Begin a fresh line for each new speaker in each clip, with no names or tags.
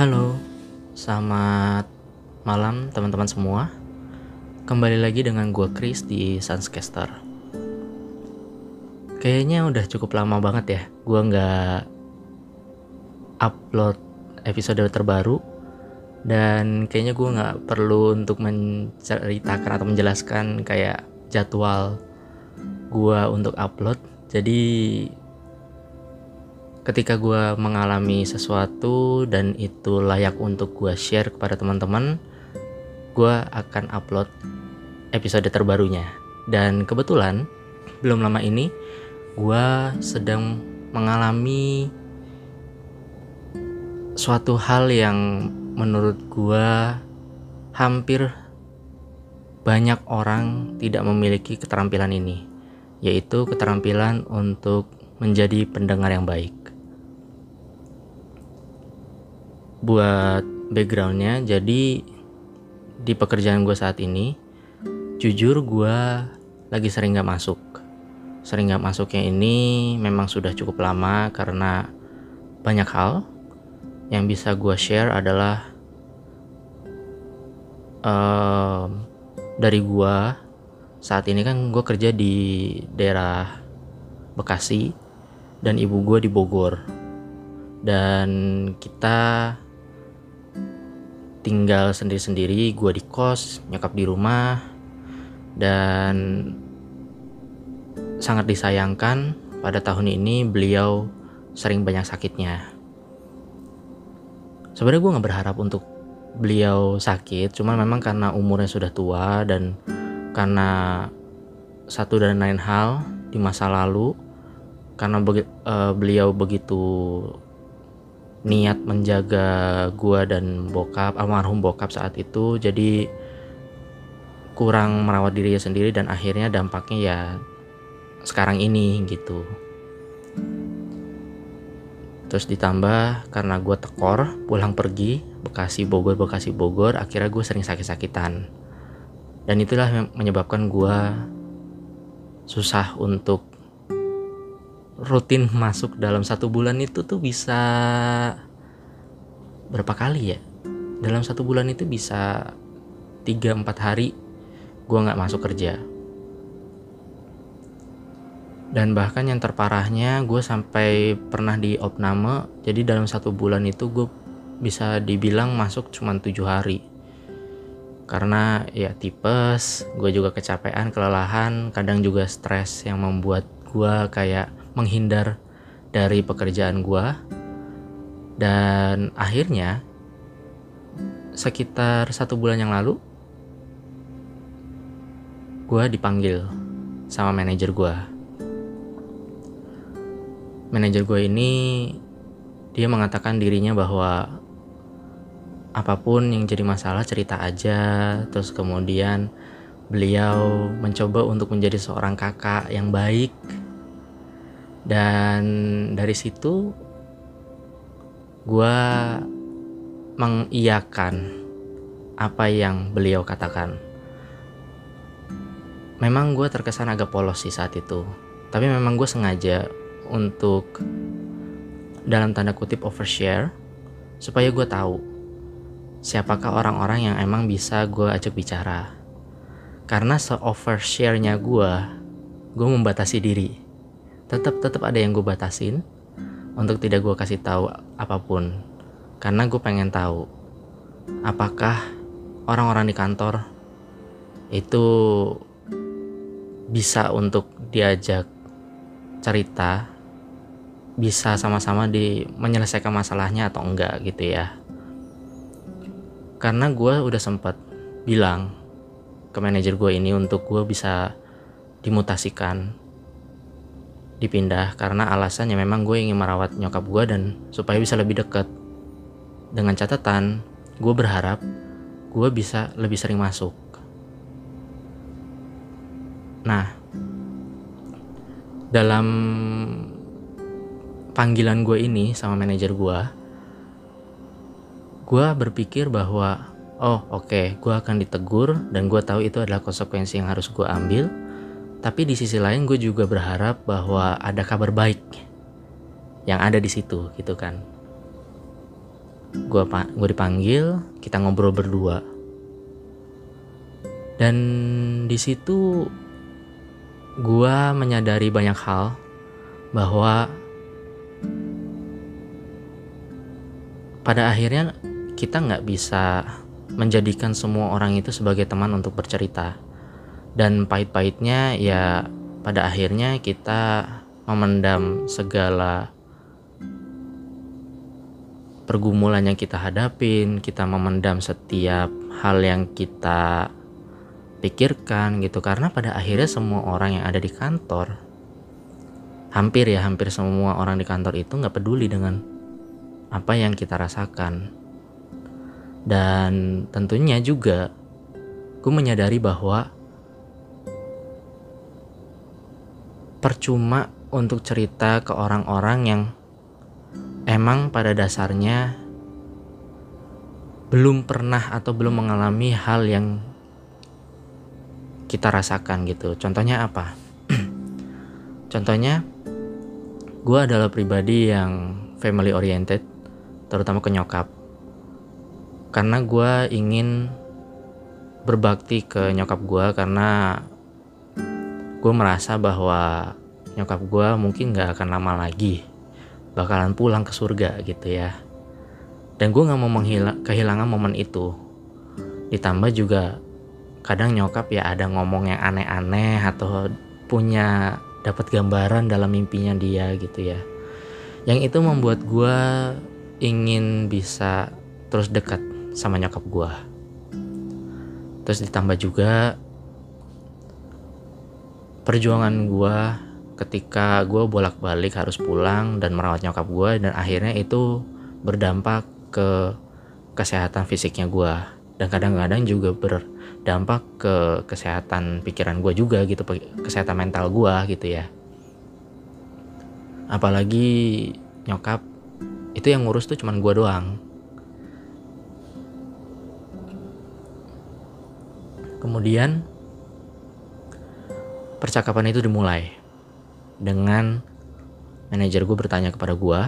Halo, selamat malam teman-teman semua. Kembali lagi dengan gue Chris di Sunscaster. Kayaknya udah cukup lama banget ya, gue nggak upload episode terbaru dan kayaknya gue nggak perlu untuk menceritakan atau menjelaskan kayak jadwal gue untuk upload. Jadi ketika gue mengalami sesuatu dan itu layak untuk gue share kepada teman-teman, gue akan upload episode terbarunya. Dan kebetulan belum lama ini gue sedang mengalami suatu hal yang menurut gue hampir banyak orang tidak memiliki keterampilan ini, yaitu keterampilan untuk menjadi pendengar yang baik. Buat backgroundnya jadi di pekerjaan gue saat ini jujur gue lagi sering gak masuk. Sering gak masuknya ini memang sudah cukup lama karena banyak hal. Yang bisa gue share adalah um, dari gue saat ini kan gue kerja di daerah Bekasi dan ibu gue di Bogor. Dan kita tinggal sendiri-sendiri gue di kos nyokap di rumah dan sangat disayangkan pada tahun ini beliau sering banyak sakitnya. Sebenarnya gue nggak berharap untuk beliau sakit cuman memang karena umurnya sudah tua dan karena satu dan lain hal di masa lalu karena uh, beliau begitu niat menjaga gua dan bokap almarhum bokap saat itu. Jadi kurang merawat dirinya sendiri dan akhirnya dampaknya ya sekarang ini gitu. Terus ditambah karena gue tekor pulang pergi Bekasi Bogor Bekasi Bogor akhirnya gue sering sakit-sakitan. Dan itulah yang menyebabkan gue susah untuk rutin masuk dalam satu bulan itu tuh bisa berapa kali ya? Dalam satu bulan itu bisa 3-4 hari gue nggak masuk kerja. Dan bahkan yang terparahnya gue sampai pernah di opname jadi dalam satu bulan itu gue bisa dibilang masuk cuma tujuh hari. Karena ya tipes gue juga kecapean kelelahan kadang juga stres yang membuat gue kayak menghindar dari pekerjaan gue dan akhirnya sekitar satu bulan yang lalu gue dipanggil sama manajer gue manajer gue ini dia mengatakan dirinya bahwa apa pun yang jadi masalah cerita aja. Terus kemudian beliau mencoba untuk menjadi seorang kakak yang baik dan dari situ gue mengiyakan apa yang beliau katakan. Memang gue terkesan agak polos sih saat itu. Tapi memang gue sengaja untuk dalam tanda kutip overshare supaya gue tahu siapakah orang-orang yang emang bisa gue ajak bicara. Karena se-overshare-nya gue gue membatasi diri tetap tetap ada yang gue batasin untuk tidak gue kasih tahu apa pun. Karena gue pengen tahu apakah orang-orang di kantor itu bisa untuk diajak cerita bisa sama-sama di menyelesaikan masalahnya atau enggak gitu ya. Karena gue udah sempat bilang ke manajer gue ini untuk gue bisa dimutasikan dipindah karena alasannya memang gue ingin merawat nyokap gue dan supaya bisa lebih dekat. Dengan catatan, gue berharap gue bisa lebih sering masuk. Nah, dalam panggilan gue ini sama manajer gue, gue berpikir bahwa oh oke, okay, gue akan ditegur dan gue tahu itu adalah konsekuensi yang harus gue ambil tapi di sisi lain gue juga berharap bahwa ada kabar baik yang ada di situ gitu kan. gue gue dipanggil kita ngobrol berdua dan di situ gue menyadari banyak hal bahwa pada akhirnya kita nggak bisa menjadikan semua orang itu sebagai teman untuk bercerita dan pahit-pahitnya ya pada akhirnya kita memendam segala pergumulan yang kita hadapin, kita memendam setiap hal yang kita pikirkan gitu. Karena pada akhirnya semua orang yang ada di kantor hampir ya hampir semua orang di kantor itu nggak peduli dengan apa yang kita rasakan. Dan tentunya juga gue menyadari bahwa percuma untuk cerita ke orang-orang yang emang pada dasarnya belum pernah atau belum mengalami hal yang kita rasakan gitu. Contohnya apa? Contohnya, gue adalah pribadi yang family oriented, terutama ke nyokap. Karena gue ingin berbakti ke nyokap gue karena gue merasa bahwa nyokap gue mungkin gak akan lama lagi bakalan pulang ke surga gitu ya. Dan gue nggak mau menghilang kehilangan momen itu. Ditambah juga kadang nyokap ya ada ngomong yang aneh-aneh atau punya dapat gambaran dalam mimpinya dia gitu ya. Yang itu membuat gue ingin bisa terus dekat sama nyokap gue terus ditambah juga perjuangan gue ketika gue bolak-balik harus pulang dan merawat nyokap gue dan akhirnya itu berdampak ke kesehatan fisiknya gue dan kadang-kadang juga berdampak ke kesehatan pikiran gue juga gitu kesehatan mental gue gitu ya. Apalagi nyokap itu yang ngurus tuh cuman gue doang. Kemudian percakapan itu dimulai dengan manajer gue bertanya kepada gue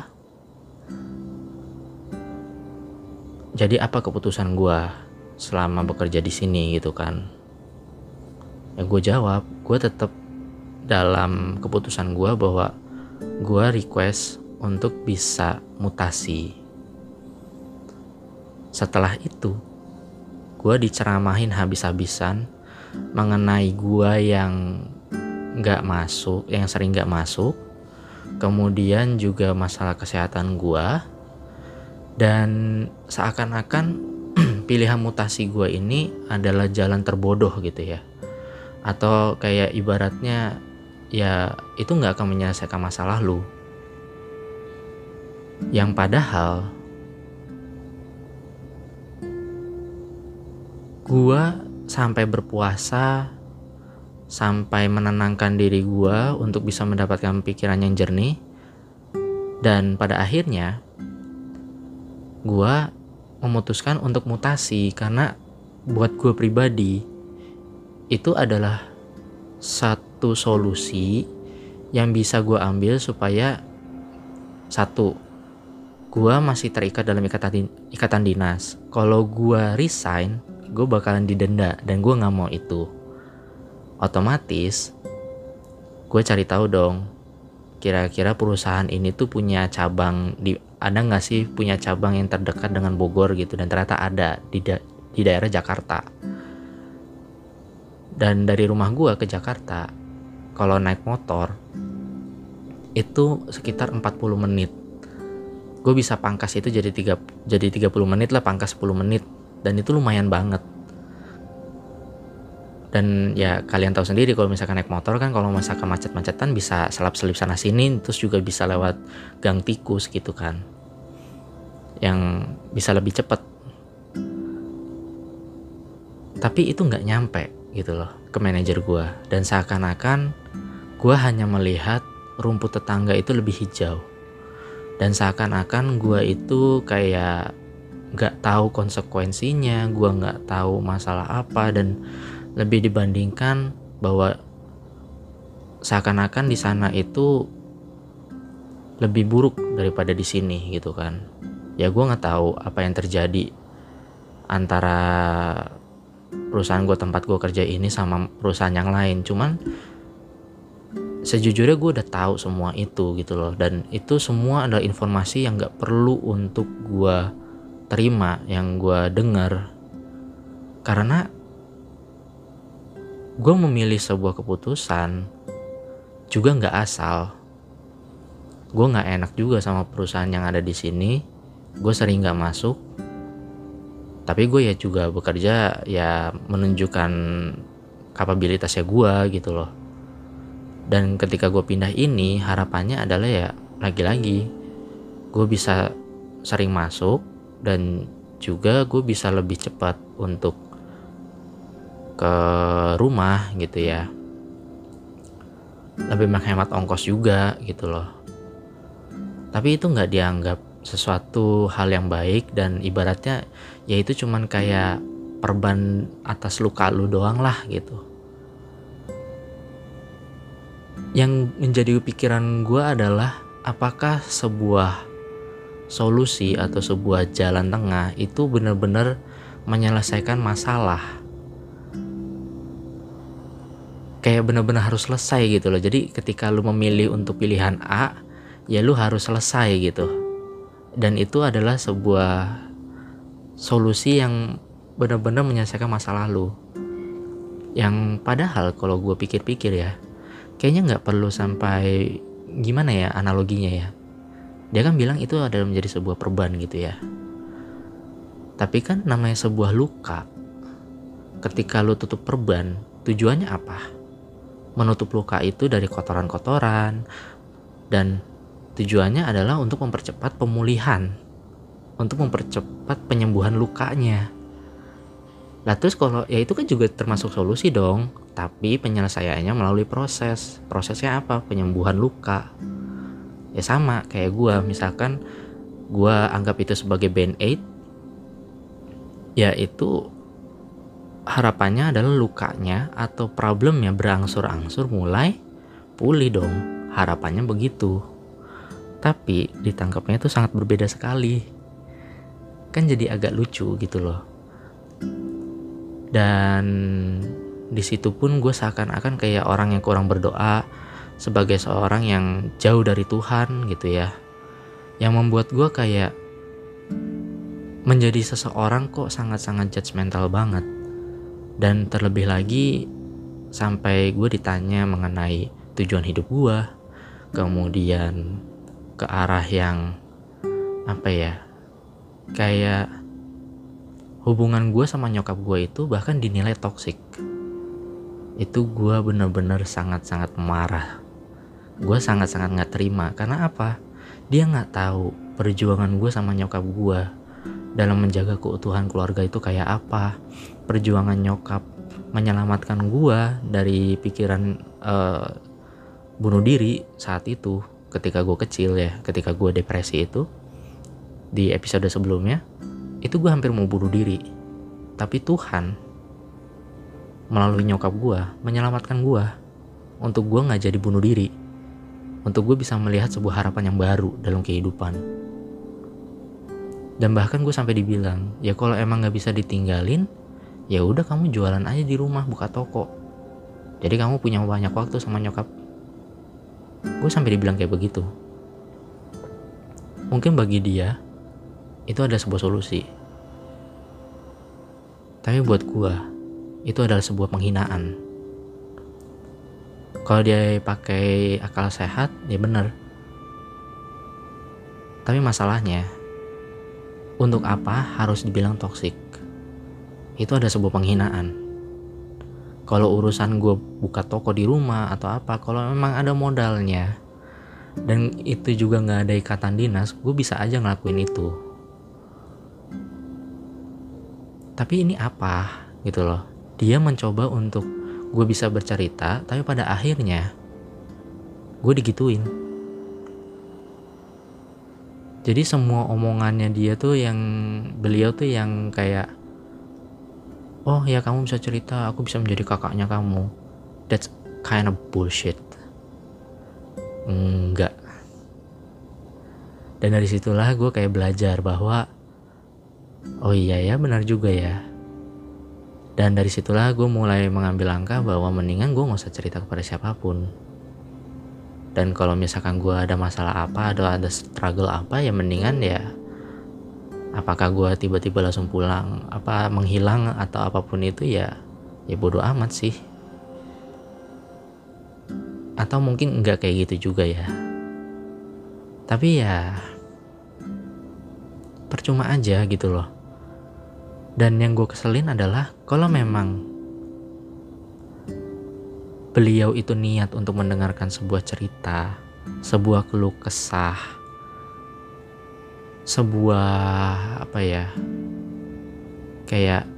jadi apa keputusan gue selama bekerja di sini? gitu kan. Ya gue jawab gue tetap dalam keputusan gue bahwa gue request untuk bisa mutasi. Setelah itu gue diceramahin habis-habisan mengenai gue yang nggak masuk yang sering nggak masuk. Kemudian juga masalah kesehatan gua. Dan seakan-akan pilihan mutasi gua ini adalah jalan terbodoh gitu ya. Atau kayak ibaratnya ya itu nggak akan menyelesaikan masalah lu yang padahal gua sampai berpuasa sampai menenangkan diri gue untuk bisa mendapatkan pikiran yang jernih. Dan pada akhirnya gue memutuskan untuk mutasi karena buat gue pribadi itu adalah satu solusi yang bisa gue ambil supaya satu gue masih terikat dalam ikatan ikatan dinas. Kalau gue resign gue bakalan didenda dan gue nggak mau itu otomatis gue cari tahu dong kira-kira perusahaan ini tuh punya cabang di ada nggak sih punya cabang yang terdekat dengan Bogor gitu dan ternyata ada di da, di daerah Jakarta. Dan dari rumah gue ke Jakarta kalau naik motor itu sekitar 40 menit. Gue bisa pangkas itu jadi tiga jadi 30 menit lah pangkas 10 menit. Dan itu lumayan banget dan ya kalian tahu sendiri kalau misalkan naik motor kan kalau misalkan macet-macetan bisa selap-selip sana sini terus juga bisa lewat gang tikus gitu kan. Yang bisa lebih cepat tapi itu nggak nyampe gitu loh ke manajer gue dan seakan-akan gue hanya melihat rumput tetangga itu lebih hijau. Dan seakan-akan gue itu kayak nggak tahu konsekuensinya gue nggak tahu masalah apa dan lebih dibandingkan bahwa seakan-akan di sana itu lebih buruk daripada di sini gitu kan. Ya gue nggak tahu apa yang terjadi antara perusahaan gue tempat gue kerja ini sama perusahaan yang lain. Cuman sejujurnya gue udah tahu semua itu gitu loh. Dan itu semua adalah informasi yang gak perlu untuk gue terima yang gue dengar. Karena gue memilih sebuah keputusan juga nggak asal. Gue nggak enak juga sama perusahaan yang ada di sini. Gue sering nggak masuk. Tapi gue ya juga bekerja ya menunjukkan kapabilitasnya gue gitu loh. Dan ketika gue pindah ini harapannya adalah ya lagi-lagi gue bisa sering masuk dan juga gue bisa lebih cepat untuk ke rumah gitu ya. Lebih menghemat ongkos juga gitu loh. Tapi itu nggak dianggap sesuatu hal yang baik dan ibaratnya ya itu cuman kayak perban atas luka lu doang lah gitu. Yang menjadi pikiran gue adalah apakah sebuah solusi atau sebuah jalan tengah itu benar-benar menyelesaikan masalah kayak benar-benar harus selesai gitu loh. Jadi ketika lu memilih untuk pilihan A ya lu harus selesai gitu. Dan itu adalah sebuah solusi yang benar-benar menyelesaikan masalah lu. Yang padahal kalau gue pikir-pikir ya kayaknya nggak perlu sampai gimana ya analoginya ya. Dia kan bilang itu adalah menjadi sebuah perban gitu ya. Tapi kan namanya sebuah luka. Ketika lu tutup perban tujuannya apa menutup luka itu dari kotoran-kotoran dan tujuannya adalah untuk mempercepat pemulihan untuk mempercepat penyembuhan lukanya lah terus kalau ya itu kan juga termasuk solusi dong tapi penyelesaiannya melalui proses. Prosesnya apa? Penyembuhan luka. Ya sama kayak gue, misalkan gue anggap itu sebagai band aid, ya itu harapannya adalah lukanya atau problemnya berangsur-angsur mulai pulih dong. Harapannya begitu. Tapi ditangkapnya itu sangat berbeda sekali. Kan jadi agak lucu gitu loh. Dan di situ pun gue seakan-akan kayak orang yang kurang berdoa sebagai seorang yang jauh dari Tuhan gitu ya yang membuat gue kayak menjadi seseorang kok sangat-sangat judgmental banget dan terlebih lagi sampai gue ditanya mengenai tujuan hidup gue kemudian ke arah yang apa ya kayak hubungan gue sama nyokap gue itu bahkan dinilai toksik itu gue bener-bener sangat-sangat marah gue sangat-sangat nggak terima. Karena apa? Dia nggak tahu perjuangan gue sama nyokap gue dalam menjaga keutuhan keluarga itu kayak apa? Perjuangan nyokap menyelamatkan gue dari pikiran uh, bunuh diri saat itu ketika gue kecil ya ketika gue depresi itu di episode sebelumnya itu gue hampir mau bunuh diri. Tapi Tuhan melalui nyokap gue menyelamatkan gue untuk gue nggak jadi bunuh diri. Untuk gue bisa melihat sebuah harapan yang baru dalam kehidupan dan bahkan gue sampai dibilang ya kalau emang nggak bisa ditinggalin ya udah kamu jualan aja di rumah buka toko jadi kamu punya banyak waktu sama nyokap gue sampai dibilang kayak begitu mungkin bagi dia itu ada sebuah solusi tapi buat gue itu adalah sebuah penghinaan. Kalau dia pakai akal sehat, ya benar. Tapi masalahnya, untuk apa harus dibilang toksik? Itu ada sebuah penghinaan. Kalau urusan gue buka toko di rumah atau apa, kalau memang ada modalnya, dan itu juga nggak ada ikatan dinas, gue bisa aja ngelakuin itu. Tapi ini apa gitu loh? dia mencoba untuk gue bisa bercerita tapi pada akhirnya gue digituin jadi semua omongannya dia tuh yang beliau tuh yang kayak oh ya kamu bisa cerita aku bisa menjadi kakaknya kamu. That's kind of bullshit. Enggak. Dan dari situlah gue kayak belajar bahwa oh iya ya benar juga ya. Dan dari situlah gue mulai mengambil langkah bahwa mendingan gue gak usah cerita kepada siapa pun dan kalau misalkan gue ada masalah apa atau ada struggle apa ya mendingan ya apakah gue tiba-tiba langsung pulang apa menghilang atau apa pun itu ya ya bodoh amat sih. Atau mungkin nggak kayak gitu juga ya. Tapi ya percuma aja gitu loh. Dan yang gue keselin adalah kalau memang beliau itu niat untuk mendengarkan sebuah cerita sebuah keluh kesah sebuah apa ya kayak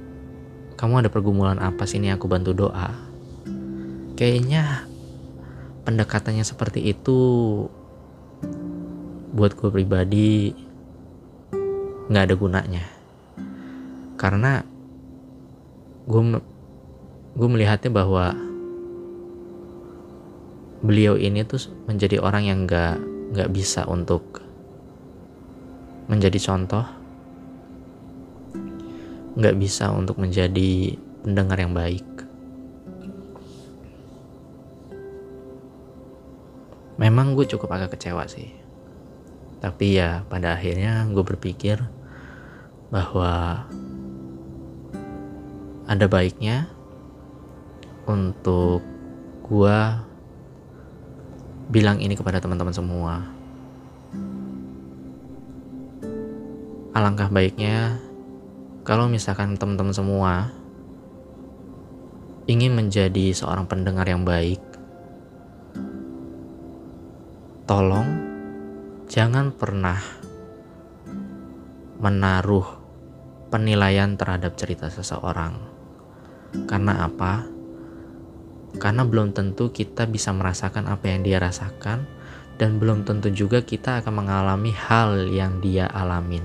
kamu ada pergumulan apa sih ini aku bantu doa? Kayaknya pendekatannya seperti itu buat gue pribadi nggak ada gunanya. Karena gue gue melihatnya bahwa beliau ini tuh menjadi orang yang nggak nggak bisa untuk menjadi contoh nggak bisa untuk menjadi pendengar yang baik. Memang gue cukup agak kecewa sih. Tapi ya pada akhirnya gue berpikir bahwa ada baiknya untuk gue bilang ini kepada teman-teman semua. Alangkah baiknya kalau misalkan teman-teman semua ingin menjadi seorang pendengar yang baik, tolong jangan pernah menaruh penilaian terhadap cerita seseorang. Karena apa? Karena belum tentu kita bisa merasakan apa yang dia rasakan dan belum tentu juga kita akan mengalami hal yang dia alamin.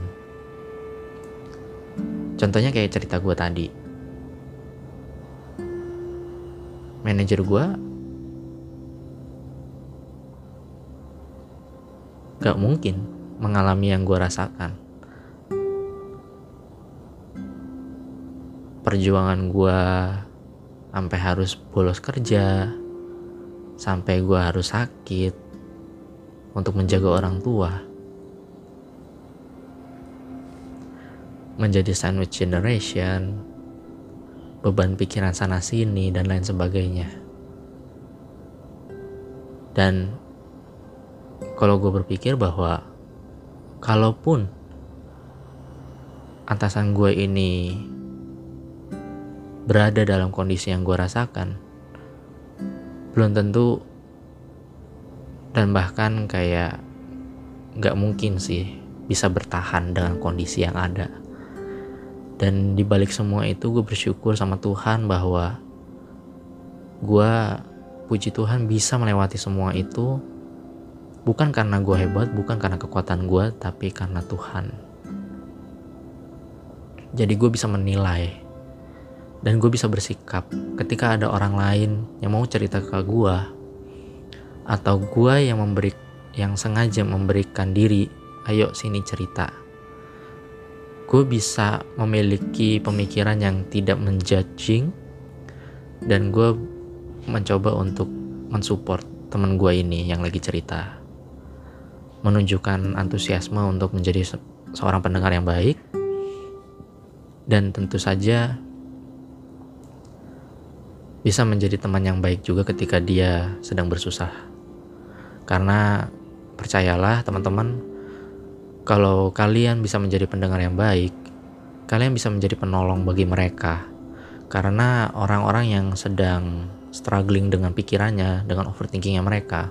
Contohnya kayak cerita gue tadi. Manajer gue gak mungkin mengalami yang gue rasakan perjuangan gue sampai harus bolos kerja. Sampai gue harus sakit. Untuk menjaga orang tua. Menjadi sandwich generation. Beban pikiran sana sini dan lain sebagainya. Dan kalau gue berpikir bahwa kalaupun atasan gue ini berada dalam kondisi yang gue rasakan. Belum tentu dan bahkan kayak gak mungkin sih bisa bertahan dengan kondisi yang ada. Dan dibalik semua itu gue bersyukur sama Tuhan bahwa gue puji Tuhan bisa melewati semua itu bukan karena gue hebat bukan karena kekuatan gue tapi karena Tuhan. Jadi gue bisa menilai dan gue bisa bersikap ketika ada orang lain yang mau cerita ke gue atau gue yang memberi yang sengaja memberikan diri ayo sini cerita. Gue bisa memiliki pemikiran yang tidak menjudging dan gue mencoba untuk mensupport teman gue ini yang lagi cerita. Menunjukkan antusiasme untuk menjadi seorang pendengar yang baik dan tentu saja bisa menjadi teman yang baik juga ketika dia sedang bersusah. Karena percayalah teman-teman, kalau kalian bisa menjadi pendengar yang baik, kalian bisa menjadi penolong bagi mereka. Karena orang-orang yang sedang struggling dengan pikirannya, dengan overthinkingnya mereka,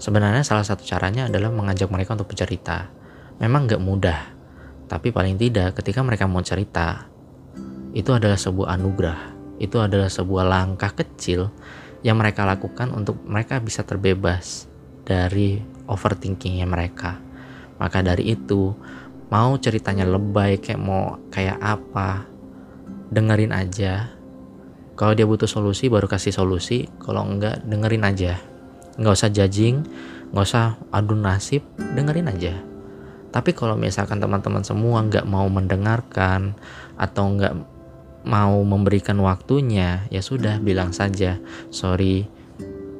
sebenarnya salah satu caranya adalah mengajak mereka untuk bercerita. Memang gak mudah, tapi paling tidak ketika mereka mau cerita, itu adalah sebuah anugerah itu adalah sebuah langkah kecil yang mereka lakukan untuk mereka bisa terbebas dari overthinkingnya mereka. Maka dari itu, mau ceritanya lebay kayak mau kayak apa, dengerin aja. Kalau dia butuh solusi baru kasih solusi, kalau enggak dengerin aja. Nggak usah judging, nggak usah adu nasib, dengerin aja. tapi kalau misalkan teman-teman semua nggak mau mendengarkan atau nggak mau memberikan waktunya ya sudah bilang saja sorry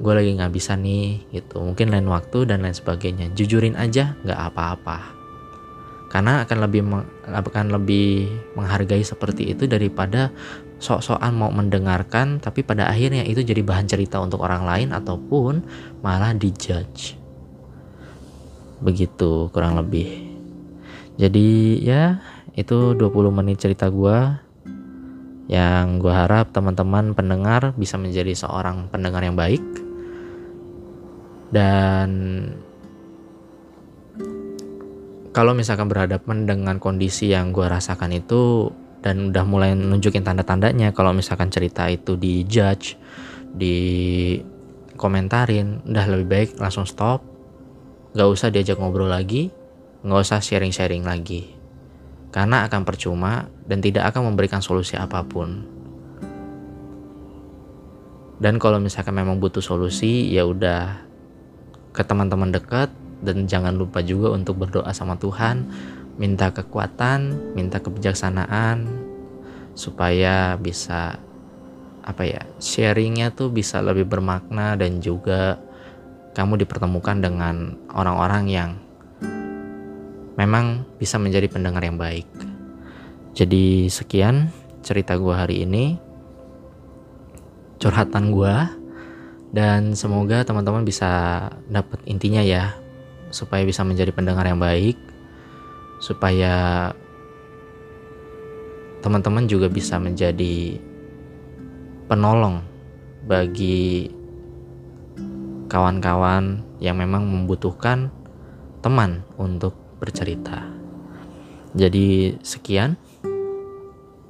gue lagi nggak bisa nih gitu. Mungkin lain waktu dan lain sebagainya. Jujurin aja nggak apa-apa. Karena akan lebih akan lebih menghargai seperti itu daripada sok-sokan mau mendengarkan tapi pada akhirnya itu jadi bahan cerita untuk orang lain ataupun malah dijudge. Begitu kurang lebih. Jadi ya itu 20 menit cerita gue yang gue harap teman-teman pendengar bisa menjadi seorang pendengar yang baik. Dan kalau misalkan berhadapan dengan kondisi yang gue rasakan itu dan udah mulai nunjukin tanda-tandanya kalau misalkan cerita itu di judge di komentarin udah lebih baik langsung stop. Gak usah diajak ngobrol lagi gak usah sharing-sharing lagi karena akan percuma dan tidak akan memberikan solusi apa pun. Dan kalau misalkan memang butuh solusi, ya udah ke teman-teman dekat dan jangan lupa juga untuk berdoa sama Tuhan, minta kekuatan, minta kebijaksanaan supaya bisa apa ya sharingnya tuh bisa lebih bermakna dan juga kamu dipertemukan dengan orang-orang yang memang bisa menjadi pendengar yang baik. Jadi sekian cerita gue hari ini, curhatan gue, dan semoga teman-teman bisa dapat intinya ya, supaya bisa menjadi pendengar yang baik, supaya teman-teman juga bisa menjadi penolong bagi kawan-kawan yang memang membutuhkan teman untuk bercerita. Jadi sekian,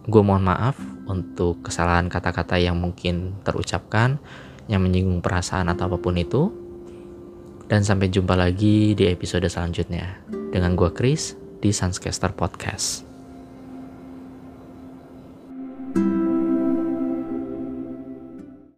gue mohon maaf untuk kesalahan kata-kata yang mungkin terucapkan, yang menyinggung perasaan atau apa pun itu. Dan sampai jumpa lagi di episode selanjutnya dengan gue Chris di Sunscaster Podcast. thank you